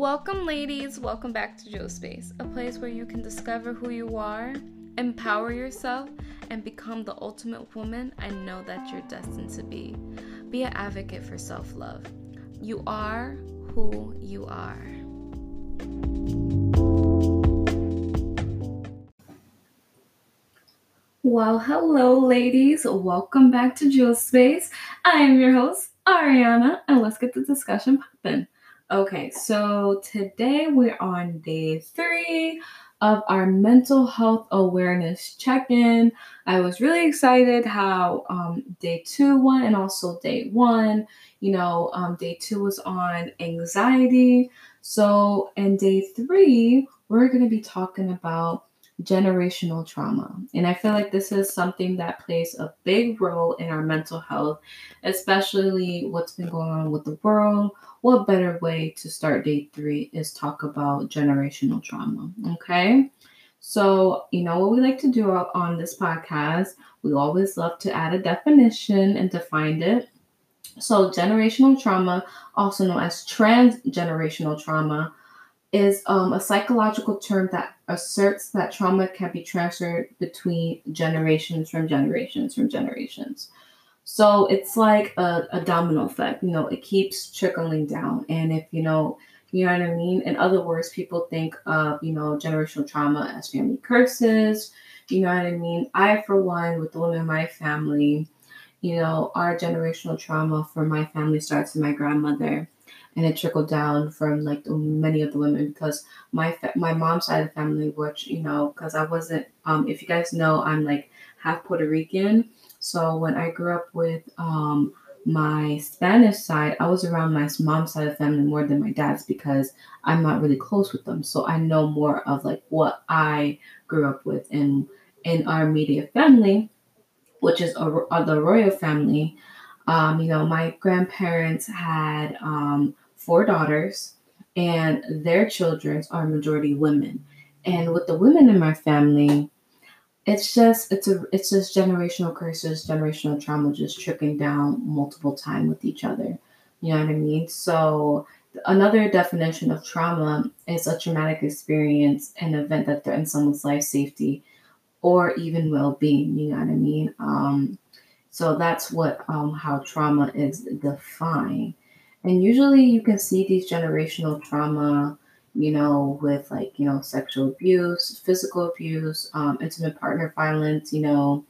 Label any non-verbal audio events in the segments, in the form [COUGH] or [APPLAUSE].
Welcome, ladies. Welcome back to Joe Space, a place where you can discover who you are, empower yourself, and become the ultimate woman I know that you're destined to be. Be an advocate for self love. You are who you are. Well, hello, ladies. Welcome back to Jewel Space. I am your host, Ariana, and let's get the discussion popping. Okay, so today we're on day three of our mental health awareness check in. I was really excited how um, day two went and also day one. You know, um, day two was on anxiety. So, in day three, we're going to be talking about generational trauma. And I feel like this is something that plays a big role in our mental health, especially what's been going on with the world. What better way to start day three is talk about generational trauma? Okay. So, you know what we like to do on this podcast? We always love to add a definition and define it. So, generational trauma, also known as transgenerational trauma, is um, a psychological term that asserts that trauma can be transferred between generations from generations from generations. So it's like a, a domino effect, you know, it keeps trickling down. And if you know, you know what I mean? In other words, people think of, you know, generational trauma as family curses. You know what I mean? I, for one, with the women in my family, you know, our generational trauma for my family starts with my grandmother and it trickled down from like many of the women because my fa- my mom's side of the family, which you know, because I wasn't, um, if you guys know, I'm like half Puerto Rican. So when I grew up with um my Spanish side, I was around my mom's side of family more than my dad's because I'm not really close with them. So I know more of like what I grew up with in in our immediate family, which is a, a, the royal family. Um, you know, my grandparents had um, four daughters, and their children are majority women. And with the women in my family, it's just it's a it's just generational curses, generational trauma just trickling down multiple times with each other. You know what I mean? So another definition of trauma is a traumatic experience, an event that threatens someone's life safety or even well-being. You know what I mean? Um, so that's what um, how trauma is defined. And usually you can see these generational trauma, you know, with like, you know, sexual abuse, physical abuse, um, intimate partner violence, you know,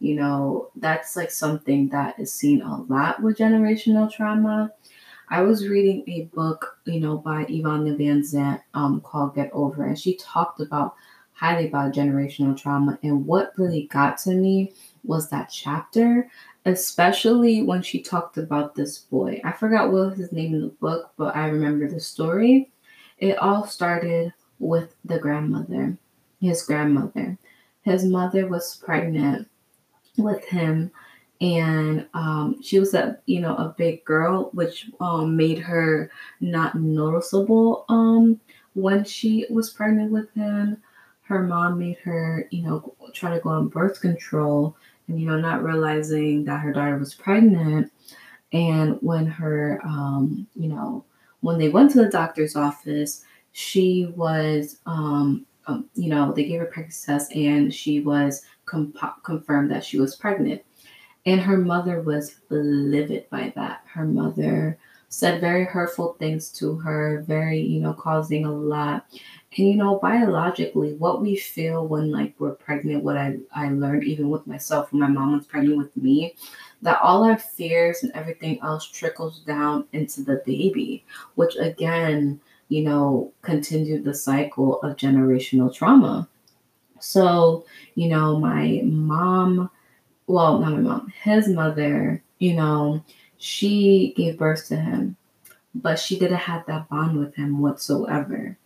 you know, that's like something that is seen a lot with generational trauma. I was reading a book, you know, by Iyanla Vanzant um, called Get Over, and she talked about highly about generational trauma. And what really got to me was that chapter especially when she talked about this boy. I forgot what his name in the book, but I remember the story. It all started with the grandmother, his grandmother. His mother was pregnant with him, and um, she was a you know a big girl, which um, made her not noticeable um, when she was pregnant with him. Her mom made her you know try to go on birth control and you know not realizing that her daughter was pregnant and when her um, you know when they went to the doctor's office she was um, um you know they gave her pregnancy test and she was comp- confirmed that she was pregnant. And her mother was livid by that. Her mother said very hurtful things to her very you know causing a lot. And you know, biologically, what we feel when like we're pregnant, what I, I learned even with myself when my mom was pregnant with me, that all our fears and everything else trickles down into the baby, which again, you know, continued the cycle of generational trauma. So, you know, my mom, well, not my mom, his mother, you know, she gave birth to him, but she didn't have that bond with him whatsoever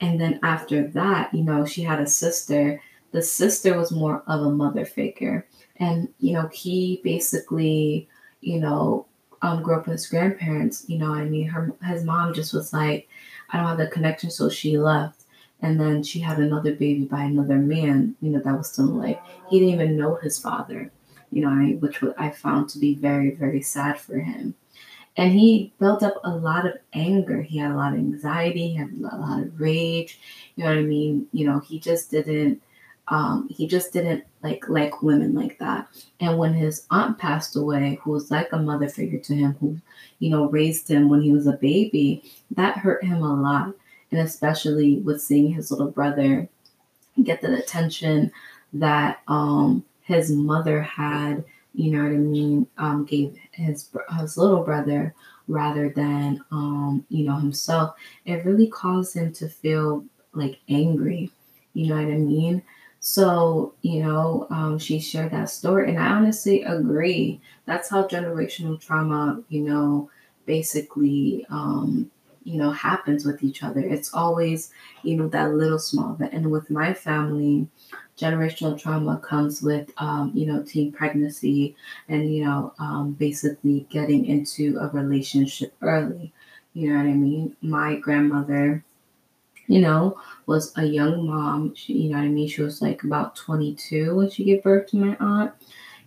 and then after that, you know, she had a sister. The sister was more of a mother figure. And, you know, he basically, you know, um, grew up with his grandparents. You know, I mean, her his mom just was like, I don't have the connection, so she left. And then she had another baby by another man, you know, that was still like, he didn't even know his father, you know, I, which I found to be very, very sad for him. and he built up a lot of anger. He had a lot of anxiety, he had a lot of rage. You know what I mean? You know, he just didn't um, he just didn't like like women like that. And when his aunt passed away, who was like a mother figure to him, who you know raised him when he was a baby, that hurt him a lot. And especially with seeing his little brother get the attention that um, his mother had, you know what I mean, um, gave his his little brother rather than um, you know himself. It really caused him to feel like angry. You know what I mean? So, you know, um, she shared that story, and I honestly agree. That's how generational trauma, you know, basically, um, you know, happens with each other. It's always, you know, that little small bit. And with my family, generational trauma comes with, um, you know, teen pregnancy and, you know, um, basically getting into a relationship early. You know what I mean? My grandmother, you know, was a young mom. She, you know what I mean? She was like about 22 when she gave birth to my aunt.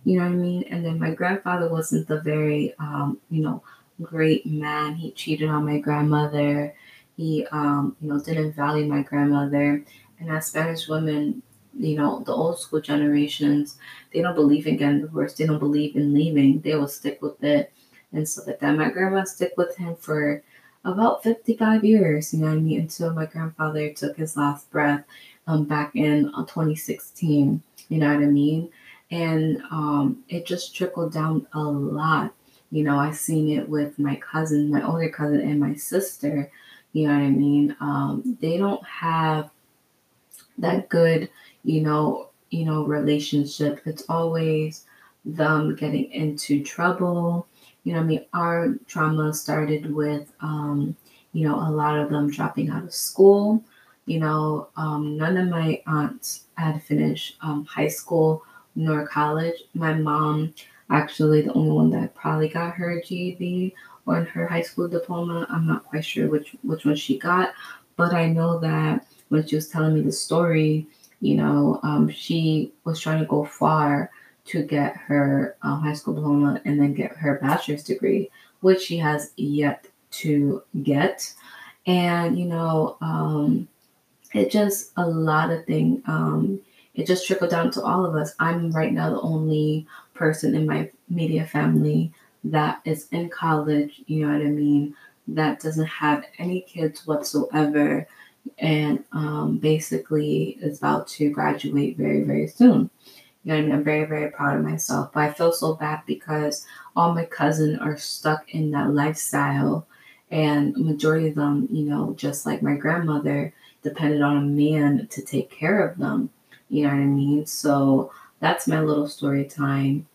You know what I mean? And then my grandfather wasn't the very, um, you know, great man. He cheated on my grandmother. He, um, you know, didn't value my grandmother. And as Spanish women, you know, the old school generations, they don't believe in getting divorced. They don't believe in leaving. They will stick with it and stuff like that. My grandma stick with him for about 55 years, you know what I mean, until my grandfather took his last breath um, back in uh, 2016, you know what I mean? And um, it just trickled down a lot. You know, I seen it with my cousin, my older cousin, and my sister. You know what I mean? Um, they don't have that good, you know, you know, relationship. It's always them getting into trouble you know, I mean, our trauma started with, um, you know, a lot of them dropping out of school. You know, um, none of my aunts had finished um, high school nor college. My mom, actually, the only one that probably got her GED or her high school diploma. I'm not quite sure which which one she got, but I know that when she was telling me the story, you know, um, she was trying to go far to get her um, high school diploma and then get her bachelor's degree, which she has yet to get. And, you know, um, it just a lot of things. Um, it just trickled down to all of us. I'm right now the only person in my media family that is in college, you know what I mean, that doesn't have any kids whatsoever and um, basically is about to graduate very, very soon. You know I mean? I'm very, very proud of myself. But I feel so bad because all my cousins are stuck in that lifestyle. And majority of them, you know, just like my grandmother, depended on a man to take care of them. You know what I mean? So that's my little story time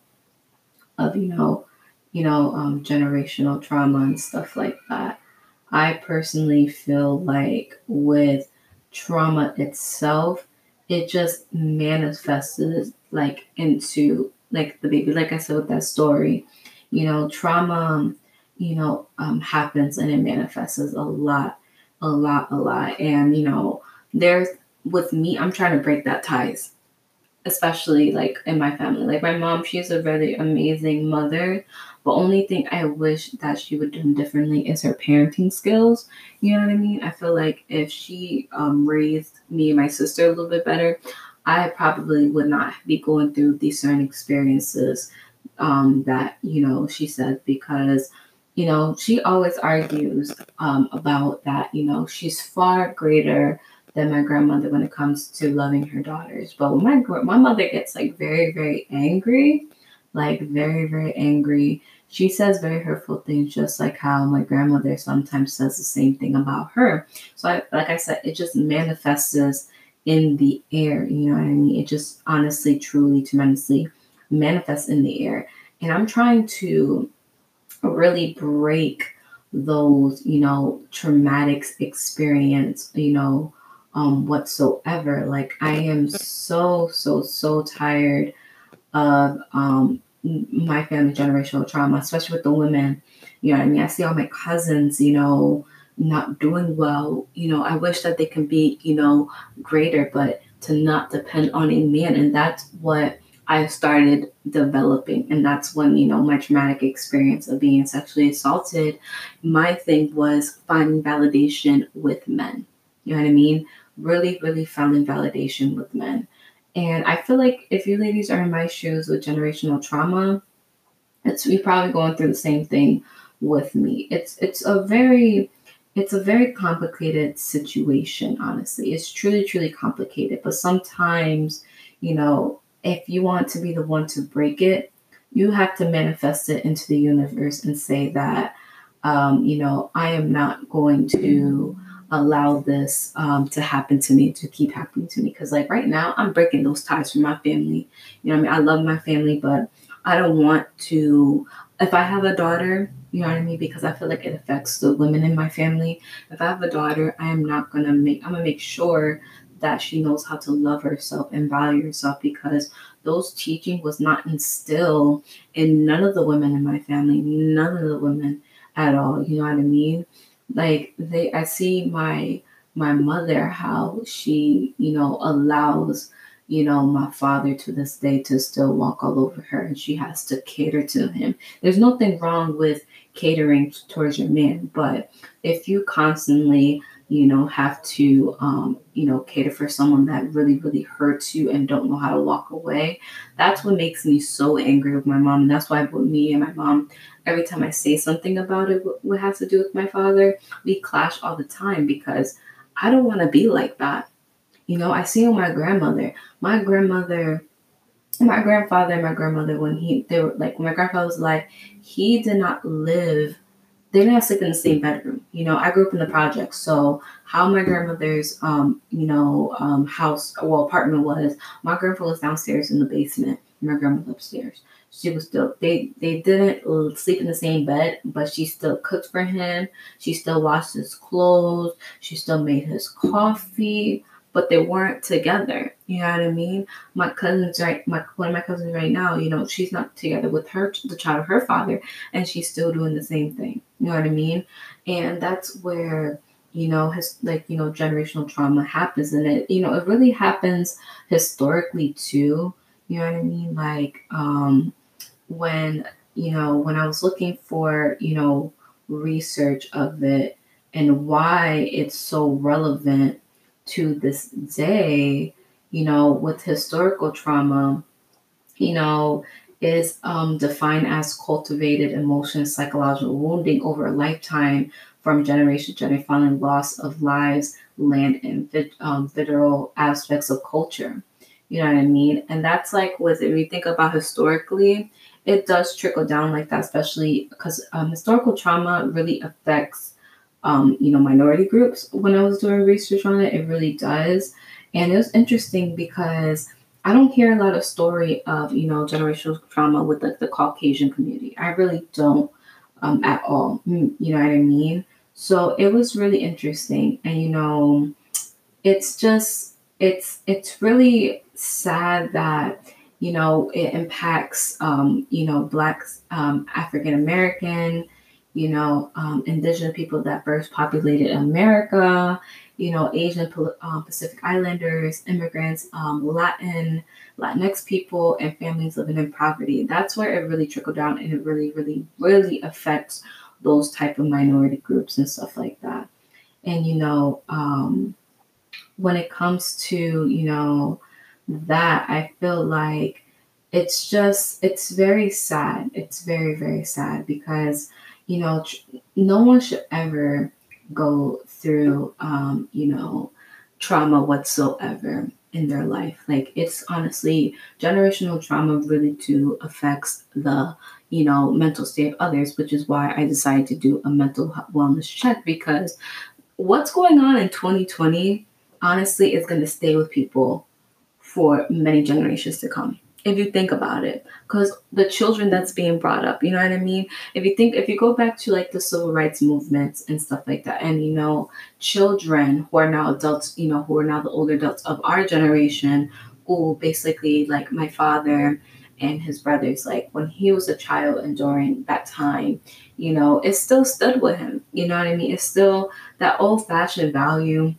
of, you know, you know, um, generational trauma and stuff like that. I personally feel like with trauma itself, it just manifests like into like the baby. Like i said with that story you know trauma you know um, happens and it manifests a lot a lot a lot. And you know there's with me i'm trying to break that ties especially like in my family. Like my mom she's a really amazing mother the only thing i wish that she would do differently is her parenting skills. You know what i mean? I feel like if she um, raised me and my sister a little bit better I probably would not be going through these certain experiences um, that, you know, she said, because, you know, she always argues um, about that, you know, she's far greater than my grandmother when it comes to loving her daughters. But when my, my mother gets like very, very angry, like very, very angry, she says very hurtful things, just like how my grandmother sometimes says the same thing about her. So, I, like I said, it just manifests in the air. You know what I mean? It just honestly, truly, tremendously manifests in the air. And I'm trying to really break those, you know, traumatic experience, you know, um, whatsoever. Like I am so, so, so tired of um my family generational trauma, especially with the women. You know what I mean? I see all my cousins, you know, not doing well, you know, I wish that they can be, you know, greater, but to not depend on a man. And that's what I started developing. And that's when, you know, my traumatic experience of being sexually assaulted, my thing was finding validation with men. You know what I mean? Really, really finding validation with men. And I feel like if you ladies are in my shoes with generational trauma, it's you probably going through the same thing with me. It's it's a very it's a very complicated situation, honestly. It's truly, truly complicated. But sometimes, you know, if you want to be the one to break it, you have to manifest it into the universe and say that, um, you know, I am not going to allow this um, to happen to me, to keep happening to me. Because, like, right now, I'm breaking those ties from my family. You know, I mean, I love my family, but I don't want to. If I have a daughter, you know what I mean? Because I feel like it affects the women in my family. If I have a daughter, I am not gonna make. I'm gonna make sure that she knows how to love herself and value herself because those teaching was not instilled in none of the women in my family, none of the women at all. You know what I mean? Like they I see my my mother how she, you know, allows you know, my father to this day to still walk all over her and she has to cater to him. There's nothing wrong with catering towards your man, but if you constantly you know, have to, um, you know, cater for someone that really, really hurts you and don't know how to walk away. That's what makes me so angry with my mom. And that's why with me and my mom, every time I say something about it, what has to do with my father, we clash all the time because I don't want to be like that. You know, I see my grandmother, my grandmother, my grandfather and my grandmother, when he, they were like, my grandfather was alive, he did not live they didn't sleep in the same bedroom. You know, I grew up in the projects, so how my grandmother's, um, you know, um, house, well, apartment was, my grandfather was downstairs in the basement, my grandmother upstairs. She was still, they, they didn't sleep in the same bed, but she still cooked for him. She still washed his clothes. She still made his coffee but they weren't together. You know what I mean? My cousins right my one of my cousins right now, you know, she's not together with her the child of her father, and she's still doing the same thing. You know what I mean? And that's where you know his like you know generational trauma happens and it you know it really happens historically too you know what i mean like um when you know when i was looking for you know research of it and why it's so relevant to this day, you know, with historical trauma, you know, is um, defined as cultivated emotion, psychological wounding over a lifetime from generation to generation, following loss of lives, land, and um, aspects of culture. You know what I mean? And that's like, with if you think about historically, it does trickle down like that, especially because um, historical trauma really affects um, you know, minority groups when I was doing research on it. It really does. And it was interesting because I don't hear a lot of story of, you know, generational trauma with like the Caucasian community. I really don't um, at all. Mm, you know what I mean? So it was really interesting. And, you know, it's just, it's, it's really sad that, you know, it impacts, um, you know, Black, um, African American, you know, um, indigenous people that first populated America, you know, Asian um, Pacific Islanders, immigrants, um, Latin, Latinx people, and families living in poverty. That's where it really trickled down, and it really, really, really affects those type of minority groups and stuff like that. And you know, um, when it comes to you know that, I feel like it's just it's very sad. It's very very sad because you know, tr- no one should ever go through, um, you know, trauma whatsoever in their life. Like it's honestly generational trauma really too affects the you know mental state of others, which is why I decided to do a mental wellness check because what's going on in 2020 honestly is going to stay with people for many generations to come if you think about it. Because the children that's being brought up you know what i mean? If you think if you go back to like the civil rights movements and stuff like that and you know children who are now adults you know who are now the older adults of our generation who basically like my father and his brothers like when he was a child and during that time you know it still stood with him you know what i mean? It's still that old fashioned value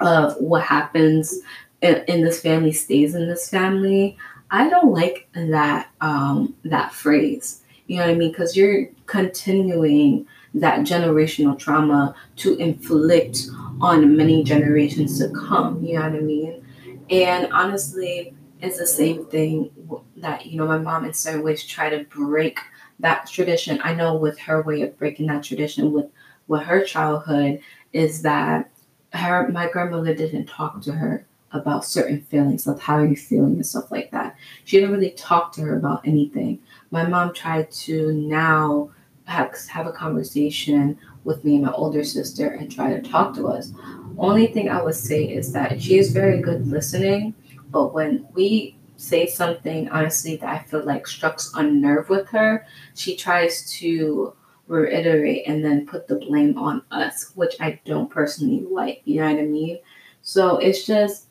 of what happens in, in this family stays in this family I don't like that um, that phrase. You know what I mean? Because you're continuing that generational trauma to inflict on many generations to come. You know what I mean? And honestly, it's the same thing that you know my mom in certain ways try to break that tradition. I know with her way of breaking that tradition with with her childhood is that her my grandmother didn't talk to her about certain feelings of how you're feeling and stuff like that. She didn't really talk to her about anything. My mom tried to now have, have a conversation with me and my older sister and try to talk to us. Only thing I would say is that she is very good listening, but when we say something honestly that I feel like strikes a nerve with her, she tries to reiterate and then put the blame on us, which I don't personally like. You know what I mean? So it's just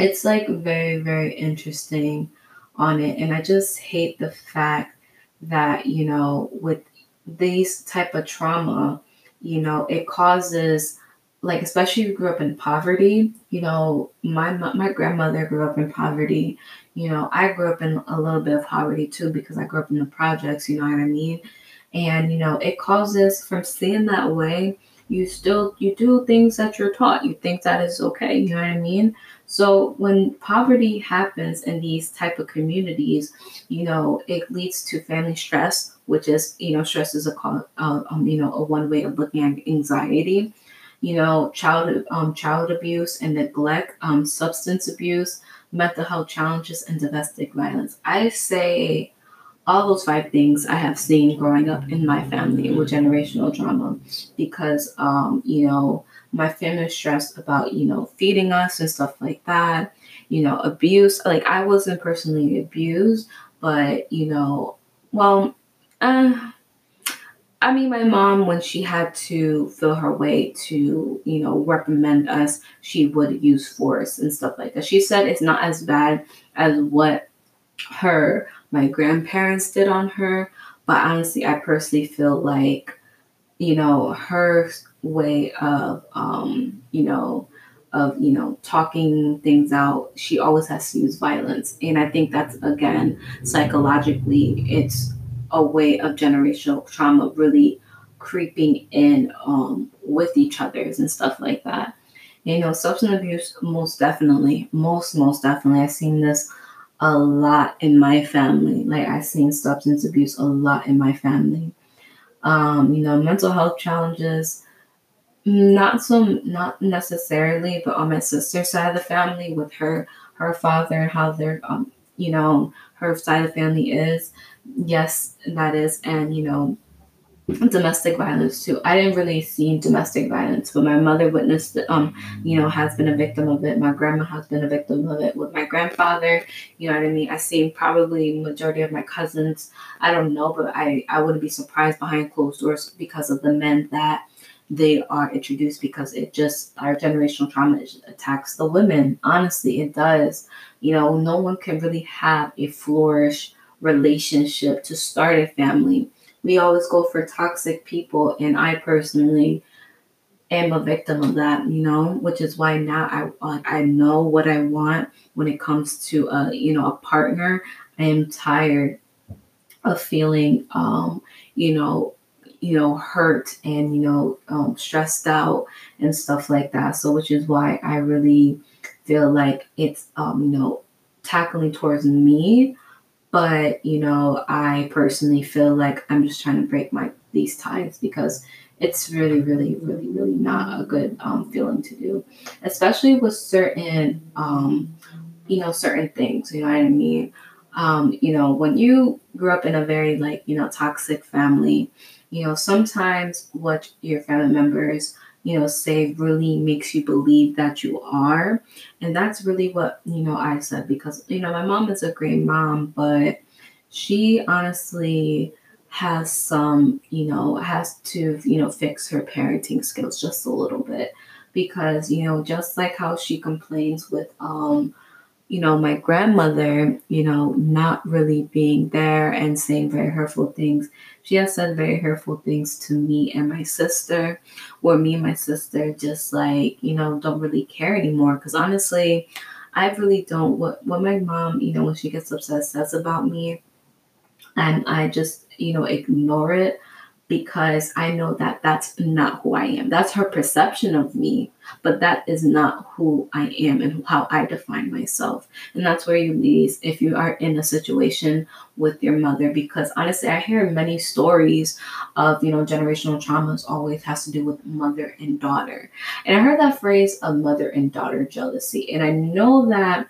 it's like very very interesting on it and i just hate the fact that you know with these type of trauma you know it causes like especially if you grew up in poverty you know my my grandmother grew up in poverty. You know i grew up in a little bit of poverty too because i grew up in the projects you know what i mean? And you know it causes from seeing that way you still you do things that you're taught. You think that is okay you know what i mean so when poverty happens in these type of communities you know it leads to family stress which is you know stress is a uh, um, you know a one way of looking at anxiety. You know child um, child abuse and neglect um, substance abuse mental health challenges and domestic violence. I say all those five things I have seen growing up in my family with generational trauma because, um, you know, my family was stressed about, you know, feeding us and stuff like that, you know, abuse. Like, I wasn't personally abused, but, you know, well, uh, I mean, my mom, when she had to feel her way to, you know, reprimand us, she would use force and stuff like that. She said it's not as bad as what her my grandparents did on her. But honestly, I personally feel like, you know, her way of, um, you know, of you know talking things out she always has to use violence and i think that's again psychologically it's a way of generational trauma really creeping in um, with each other's and stuff like that you know substance abuse most definitely most most definitely i've seen this a lot in my family. Like I've seen substance abuse a lot in my family. Um, you know, mental health challenges, not so not necessarily, but on my sister's side of the family with her her father and how their um, you know, her side of the family is. Yes, that is, and you know, domestic violence too. I didn't really see domestic violence, but my mother witnessed, it, um, you know, has been a victim of it. My grandma has been a victim of it with my grandfather. You know what I mean? I seen probably majority of my cousins. I don't know, but I I wouldn't be surprised behind closed doors because of the men that they are introduced because it just our generational trauma attacks the women. Honestly, it does. You know, no one can really have a flourish relationship to start a family we always go for toxic people and i personally am a victim of that you know which is why now i i know what i want when it comes to a you know a partner. I am tired of feeling um you know you know hurt and you know um, stressed out and stuff like that. So which is why i really feel like it's um you know tackling towards me but, you know, I personally feel like I'm just trying to break my these ties because it's really, really, really, really not a good um, feeling to do, especially with certain, um, you know, certain things. You know what I mean? Um, you know, when you grew up in a very like you know toxic family, you know, sometimes what your family members you know, say really makes you believe that you are. And that's really what, you know, I said because, you know, my mom is a great mom, but she honestly has some, you know, has to, you know, fix her parenting skills just a little bit because, you know, just like how she complains with, um, you know, my grandmother, you know, not really being there and saying very hurtful things. She has said very hurtful things to me and my sister, where me and my sister just like, you know, don't really care anymore. Because honestly, I really don't what what my mom, you know, when she gets upset says about me, and I just, you know, ignore it because I know that that's not who I am. That's her perception of me, but that is not who I am and how I define myself. And that's where you lose if you are in a situation with your mother. Because honestly, I hear many stories of, you know, generational traumas always has to do with mother and daughter. And I heard that phrase of mother and daughter jealousy. And I know that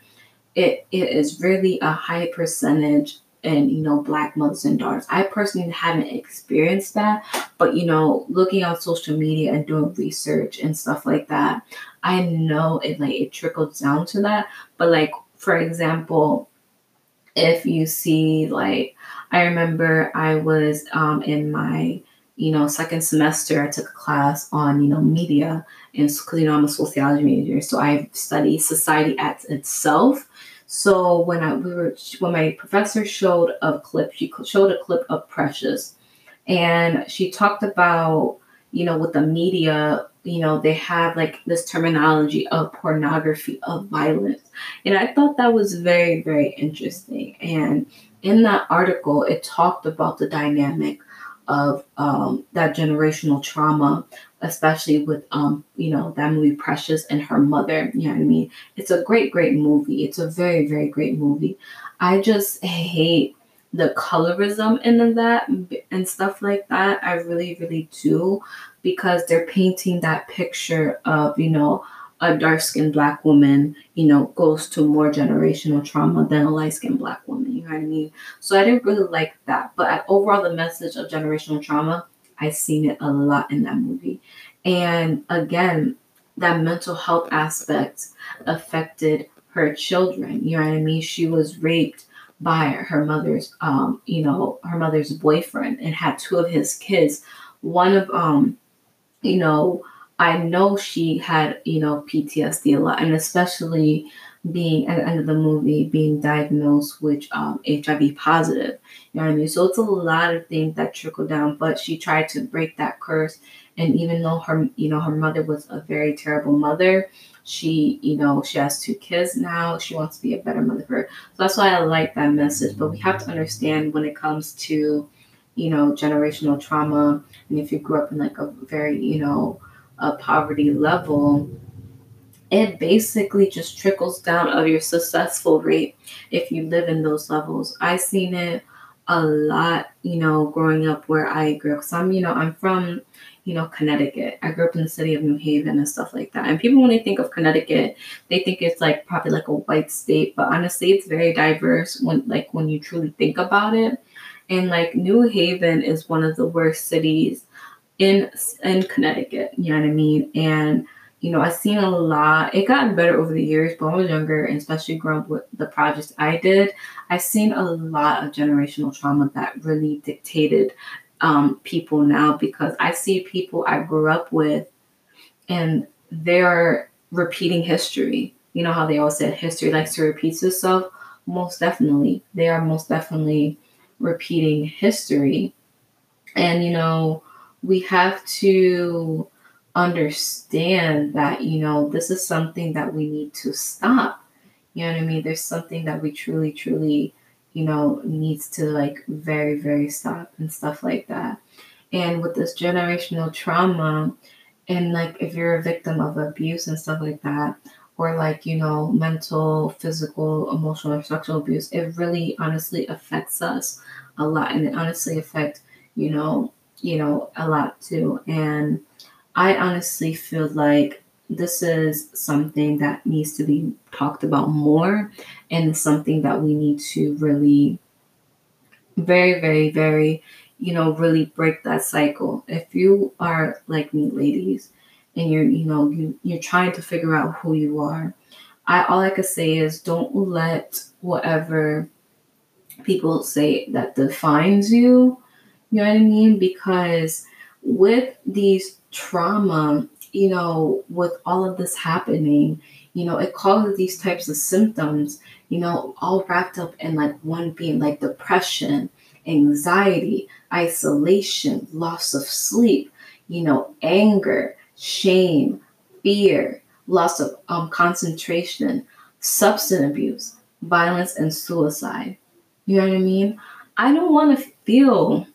it, it is really a high percentage and you know black mothers and daughters. I personally haven't experienced that but you know looking on social media and doing research and stuff like that i know it like it trickles down to that. But like for example if you see like i remember i was um in my you know second semester i took a class on you know media and because you know i'm a sociology major so i study society at itself so when I we were when my professor showed a clip, she showed a clip of Precious, and she talked about you know with the media, you know they have like this terminology of pornography of violence, and I thought that was very very interesting. And in that article, it talked about the dynamic of um, that generational trauma especially with um, you know, that movie Precious and her mother. You know what I mean? It's a great, great movie. It's a very, very great movie. I just hate the colorism in that and stuff like that. I really, really do because they're painting that picture of, you know, a dark skinned black woman, you know, goes to more generational trauma than a light skinned black woman. You know what I mean? So I didn't really like that. But overall, the message of generational trauma I've seen it a lot in that movie. And again, that mental health aspect affected her children. You know what I mean? She was raped by her mother's um, you know, her mother's boyfriend and had two of his kids. One of um, you know, I know she had, you know, PTSD a lot, and especially being at the end of the movie being diagnosed with um, HIV positive. You know what I mean? So it's a lot of things that trickle down, but she tried to break that curse. And even though her, you know, her mother was a very terrible mother, she, you know, she has two kids now. She wants to be a better mother for her. So that's why I like that message. But we have to understand when it comes to, you know, generational trauma, and if you grew up in like a very, you know, a poverty level, it basically just trickles down of your successful rate if you live in those levels. I seen it a lot, you know, growing up where I grew up. So I'm, you know, I'm from, you know, Connecticut. I grew up in the city of New Haven and stuff like that. And people, when they think of Connecticut, they think it's like probably like a white state, but honestly, it's very diverse when, like, when you truly think about it. And like New Haven is one of the worst cities in in Connecticut. You know what I mean? And you know, I've seen a lot. It got better over the years, but when I was younger, and especially growing up with the projects I did, I've seen a lot of generational trauma that really dictated um, people now because I see people I grew up with and they're repeating history. You know how they all said history likes to repeat itself? Most definitely. They are most definitely repeating history. And, you know, we have to understand that, you know, this is something that we need to stop. You know what I mean? There's something that we truly, truly, you know, needs to like very, very stop and stuff like that. And with this generational trauma, and like if you're a victim of abuse and stuff like that, or like, you know, mental, physical, emotional, or sexual abuse, it really honestly affects us a lot. And it honestly affects, you know, you know, a lot too. And I honestly feel like this is something that needs to be talked about more and something that we need to really very very very you know really break that cycle. If you are like me ladies and you're you know you, you're trying to figure out who you are i all i could say is don't let whatever people say that defines you you know what i mean? Because with these trauma, you know, with all of this happening, you know, it causes these types of symptoms, you know, all wrapped up in like one being like depression, anxiety, isolation, loss of sleep, you know, anger, shame, fear, loss of um, concentration, substance abuse, violence, and suicide. You know what I mean? I don't want to feel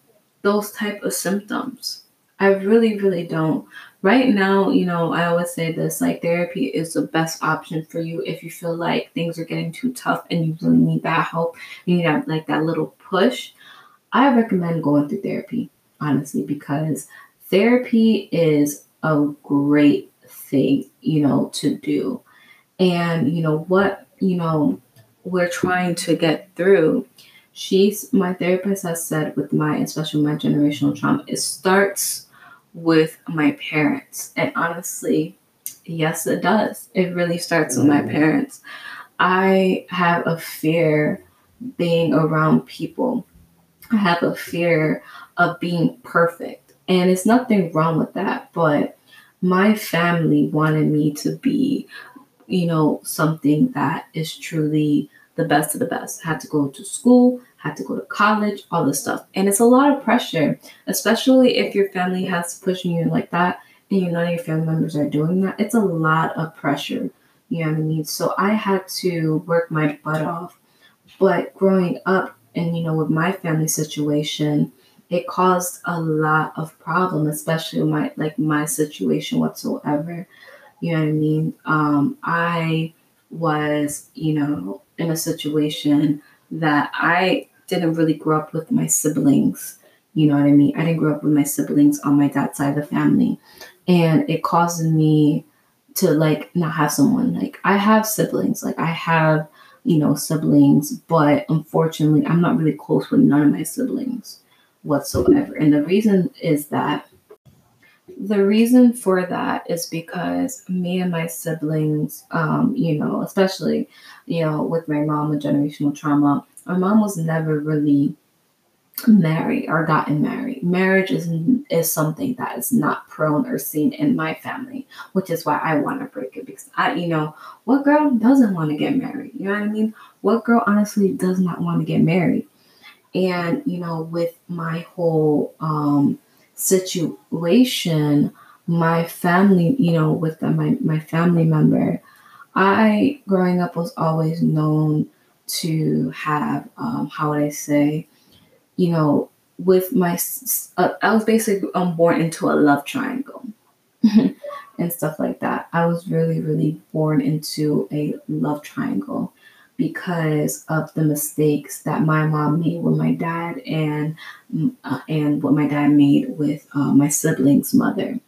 those type of symptoms. I really, really don't. Right now, you know, I always say this like therapy is the best option for you if you feel like things are getting too tough and you really need that help. You need that like that little push. I recommend going through therapy, honestly, because therapy is a great thing, you know, to do. And you know what, you know, we're trying to get through she's my therapist has said with my especially my generational trauma it starts with my parents. And honestly yes it does. It really starts with my mm. parents. I have a fear being around people. I have a fear of being perfect. And it's nothing wrong with that but my family wanted me to be you know something that is truly the best of the best. Had to go to school, had to go to college, all this stuff. And it's a lot of pressure, especially if your family has pushing you like that and you know your family members are doing that. It's a lot of pressure. You know what I mean? So I had to work my butt off. But growing up and you know, with my family situation, it caused a lot of problem, especially my like my situation whatsoever. You know what I mean? Um, I was, you know, in a situation that I didn't really grow up with my siblings. You know what I mean? I didn't grow up with my siblings on my dad's side of the family. And it caused me to like not have someone. Like I have siblings, like I have, you know, siblings, but unfortunately I'm not really close with none of my siblings whatsoever. And the reason is that the reason for that is because me and my siblings, um, you know, especially, you know, with my mom with generational trauma, my mom was never really married or gotten married. Marriage is is something that is not prone or seen in my family, which is why I want to break it because I, you know, what girl doesn't want to get married? You know what I mean? What girl honestly does not want to get married? And you know, with my whole um situation, my family, you know, with the, my, my family member, I, growing up, was always known to have, um, how would I say, you know, with my, uh, I was basically um, born into a love triangle [LAUGHS] and stuff like that. I was really, really born into a love triangle because of the mistakes that my mom made with my dad and uh, and what my dad made with uh, my siblings' mother.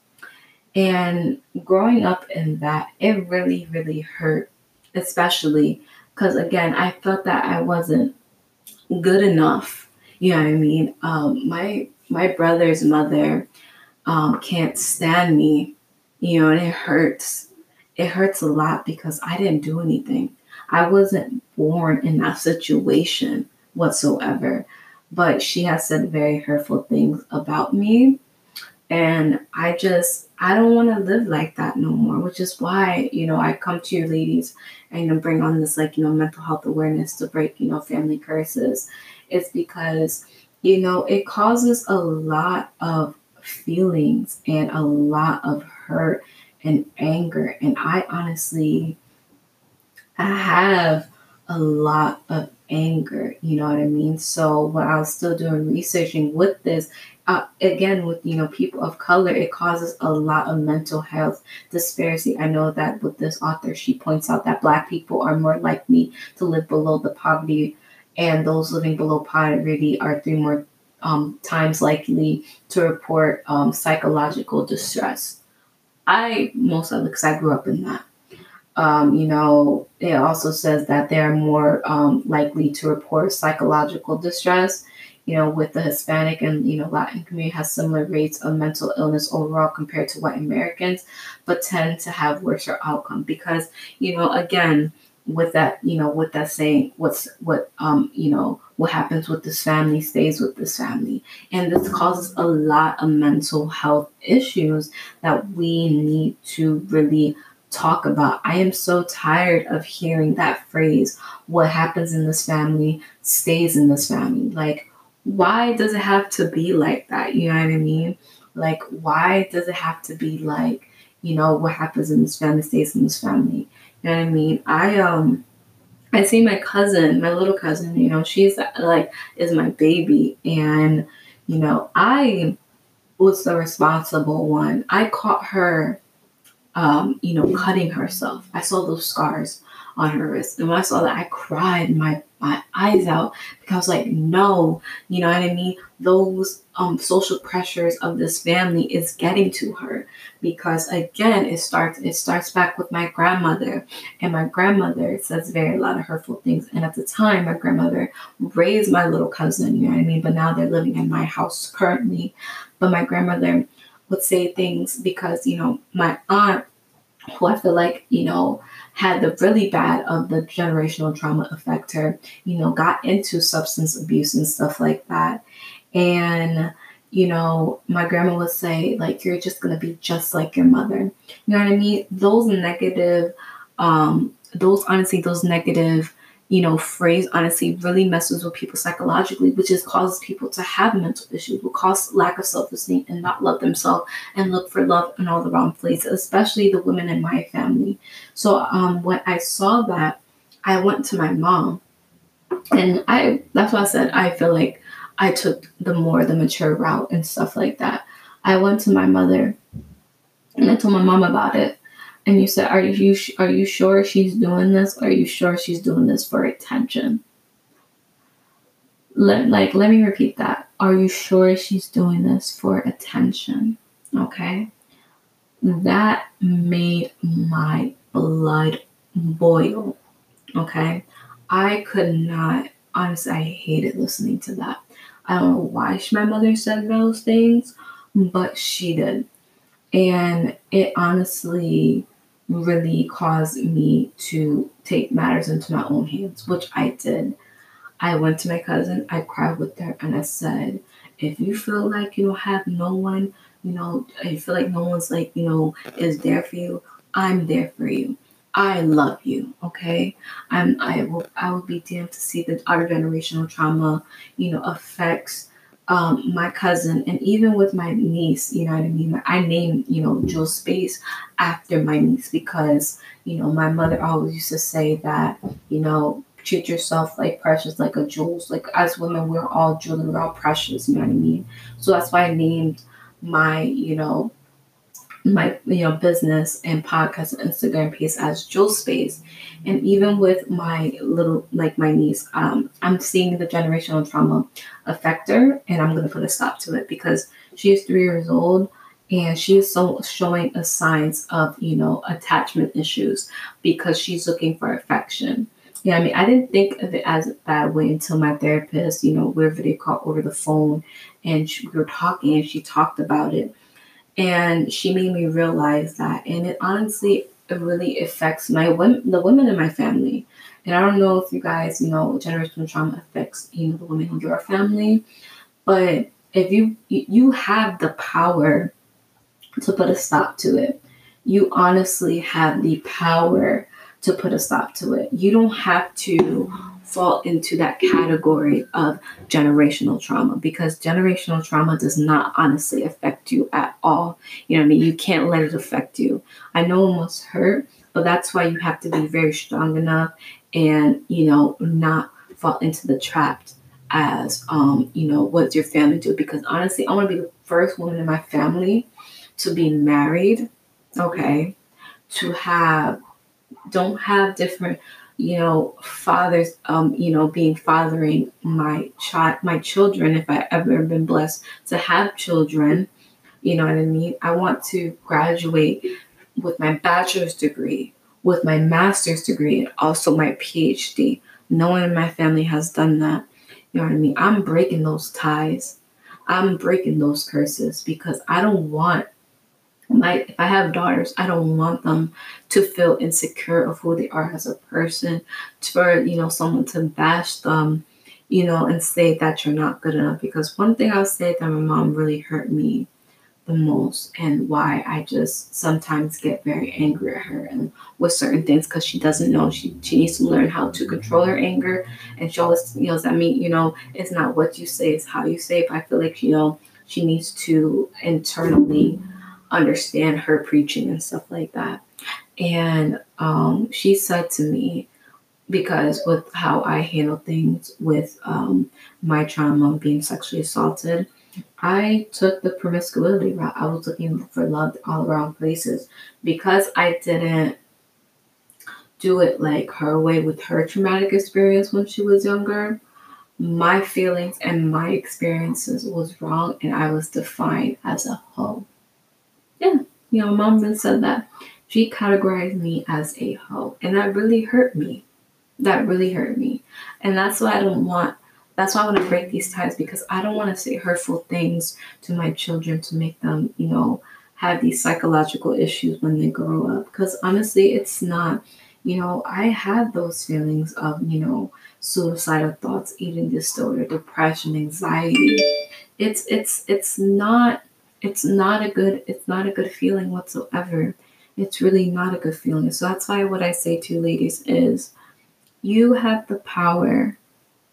And growing up in that, it really, really hurt, especially because again, I felt that I wasn't good enough. You know what I mean? Um, my my brother's mother um, can't stand me, you know, and it hurts. It hurts a lot because I didn't do anything. I wasn't born in that situation whatsoever. But she has said very hurtful things about me. And I just, I don't want to live like that no more, which is why, you know, I come to you ladies and, you know, bring on this, like, you know, mental health awareness to break, you know, family curses. It's because, you know, it causes a lot of feelings and a lot of hurt and anger. And I honestly, I have a lot of anger, you know what I mean? So when I was still doing researching with this, uh, again with you know people of color, it causes a lot of mental health disparity. I know that with this author, she points out that Black people are more likely to live below the poverty, and those living below poverty are three more um, times likely to report um, psychological distress. I most of because I grew up in that. Um, you know, it also says that they're more um, likely to report psychological distress. You know, with the Hispanic and you know Latin community has similar rates of mental illness overall compared to white Americans, but tend to have worse outcome because you know again with that you know with that saying what's what um you know what happens with this family stays with this family and this causes a lot of mental health issues that we need to really talk about. I am so tired of hearing that phrase, what happens in this family stays in this family. Like, why does it have to be like that? You know what I mean? Like, why does it have to be like, you know, what happens in this family stays in this family? You know what I mean? I um I see my cousin, my little cousin, you know, she's like is my baby and you know, I was the responsible one. I caught her um, you know, cutting herself. I saw those scars on her wrist. And when I saw that, I cried my, my eyes out because I was like, no, you know what I mean? Those um, social pressures of this family is getting to her because again, it starts it starts back with my grandmother, and my grandmother says very a lot of hurtful things. And at the time, my grandmother raised my little cousin, you know what I mean? But now they're living in my house currently. But my grandmother would say things because you know my aunt who I feel like, you know, had the really bad of the generational trauma affect her, you know, got into substance abuse and stuff like that. And, you know, my grandma would say, like, you're just going to be just like your mother. You know what I mean? Those negative, um, those honestly, those negative you know, phrase honestly really messes with people psychologically, which is causes people to have mental issues, will cause lack of self-esteem and not love themselves and look for love in all the wrong places, especially the women in my family. So um when I saw that, I went to my mom and I that's why I said I feel like I took the more the mature route and stuff like that. I went to my mother and I told my mom about it and you said, "Are you are you sure she's doing this? Are you sure she's doing this for attention?" Let like let me repeat that. Are you sure she's doing this for attention? Okay. That made my blood boil. Okay. I could not honestly I hated listening to that. I don't know why my mother said those things, but she did. And it honestly really caused me to take matters into my own hands, which I did. I went to my cousin, I cried with her, and I said, if you feel like you don't have no one, you know, you feel like no one's like, you know, is there for you, I'm there for you. I love you, okay? I'm I will I will be damned to see the intergenerational trauma, you know, affects um, my cousin, and even with my niece, you know what I mean? I named, you know, Jewel Space after my niece because, you know, my mother always used to say that, you know, treat yourself like precious, like a jewels. Like as women, we're all jewels, we're all precious, you know what I mean? So that's why I named my, you know, my you know business and podcast and Instagram page as Jewel Space. And even with my little like my niece, um, I'm seeing the generational trauma affect her and I'm gonna put a stop to it because she is three years old and she is so showing a signs of you know attachment issues because she's looking for affection. Yeah, I mean, I didn't think of it as that way until my therapist, you know, we are video call over the phone and she, we were talking and she talked about it and she made me realize that and it honestly it really affects my women the women in my family. And i don't know if you guys know generational trauma affects you know the women in your family but if you you have the power to put a stop to it. You honestly have the power to put a stop to it. You don't have to fall into that category of generational trauma because generational trauma does not honestly affect you at all. You know what I mean? You can't let it affect you. I know it must hurt, but that's why you have to be very strong enough and, you know, not fall into the trap as, um, you know, what your family do? Because honestly, I want to be the first woman in my family to be married, okay, to have, don't have different you know, fathers, um, you know, being fathering my child, my children, if I ever been blessed to have children, you know what I mean? I want to graduate with my bachelor's degree, with my master's degree, and also my PhD. No one in my family has done that. You know what I mean? I'm breaking those ties. I'm breaking those curses because I don't want my if I have daughters, I don't want them to feel insecure of who they are as a person, for you know someone to bash them, you know, and say that you're not good enough. Because one thing I'll say that my mom really hurt me the most, and why I just sometimes get very angry at her and with certain things because she doesn't know she she needs to learn how to control her anger, and she always yells at me. You know, it's not what you say, it's how you say. It. But I feel like you know she needs to internally understand her preaching and stuff like that. And um, she said to me, because with how I handle things with um, my trauma of being sexually assaulted, I took the promiscuity route. I was looking for love all around places because I didn't do it like her way with her traumatic experience when she was younger. My feelings and my experiences was wrong, and I was defined as a hoe. Yeah, you know, mom then said that she categorized me as a hoe, and that really hurt me. That really hurt me, and that's why I don't want that's why I want to break these ties because I don't want to say hurtful things to my children to make them, you know, have these psychological issues when they grow up. Because honestly, it's not, you know, I had those feelings of, you know, suicidal thoughts, eating disorder, depression, anxiety. It's it's it's not it's not a good it's not a good feeling whatsoever. It's really not a good feeling. So that's why what I say to you ladies is you have the power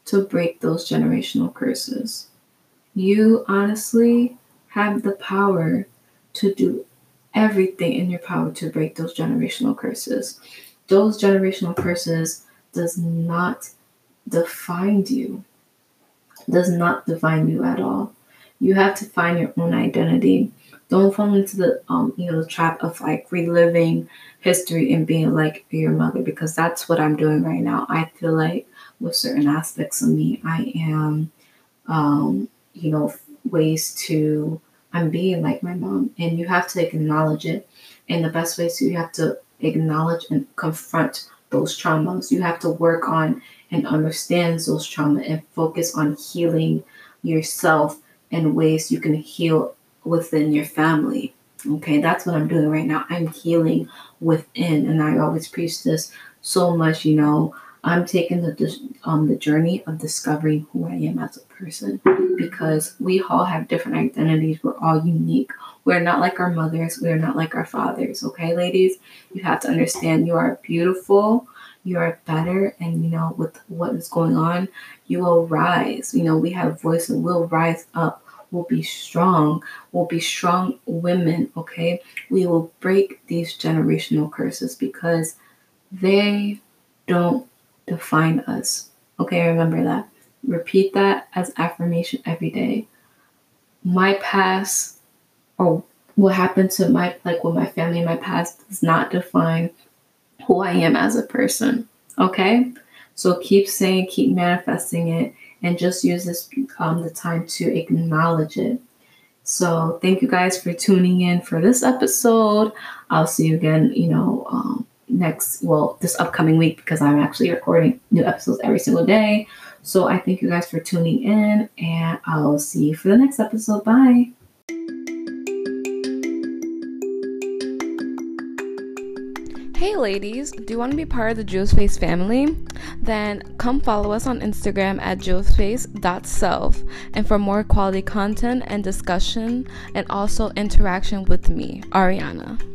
to break those generational curses. You honestly have the power to do everything in your power to break those generational curses. Those generational curses does not define you. Does not define you at all. You have to find your own identity. Don't fall into the um, you know, trap of like reliving history and being like your mother because that's what I'm doing right now. I feel like with certain aspects of me. I am, um, you know, ways to, I'm being like my mom, and you have to acknowledge it. And the best way is you have to acknowledge and confront those traumas. You have to work on and understand those trauma and focus on healing yourself in ways you can heal within your family. Okay, that's what I'm doing right now. I'm healing within, and I always preach this so much, you know. I'm taking the um the journey of discovering who I am as a person because we all have different identities. We're all unique. We're not like our mothers. We're not like our fathers. Okay, ladies, you have to understand you are beautiful. You are better, and you know with what is going on, you will rise. You know we have voice and we'll rise up. We'll be strong. We'll be strong women. Okay, we will break these generational curses because they don't define us. Okay, remember that. Repeat that as affirmation every day. My past or what happened to my like with my family in my past does not define who I am as a person. Okay? So keep saying, keep manifesting it, and just use this um, the time to acknowledge it. So thank you guys for tuning in for this episode. I'll see you again, you know, um, next, well, this upcoming week because I'm actually recording new episodes every single day. So I thank you guys for tuning in and I'll see you for the next episode. Bye. Ladies, do you want to be part of the Jewel Space family? Then come follow us on Instagram at jewelspace.self and for more quality content and discussion and also interaction with me, Ariana.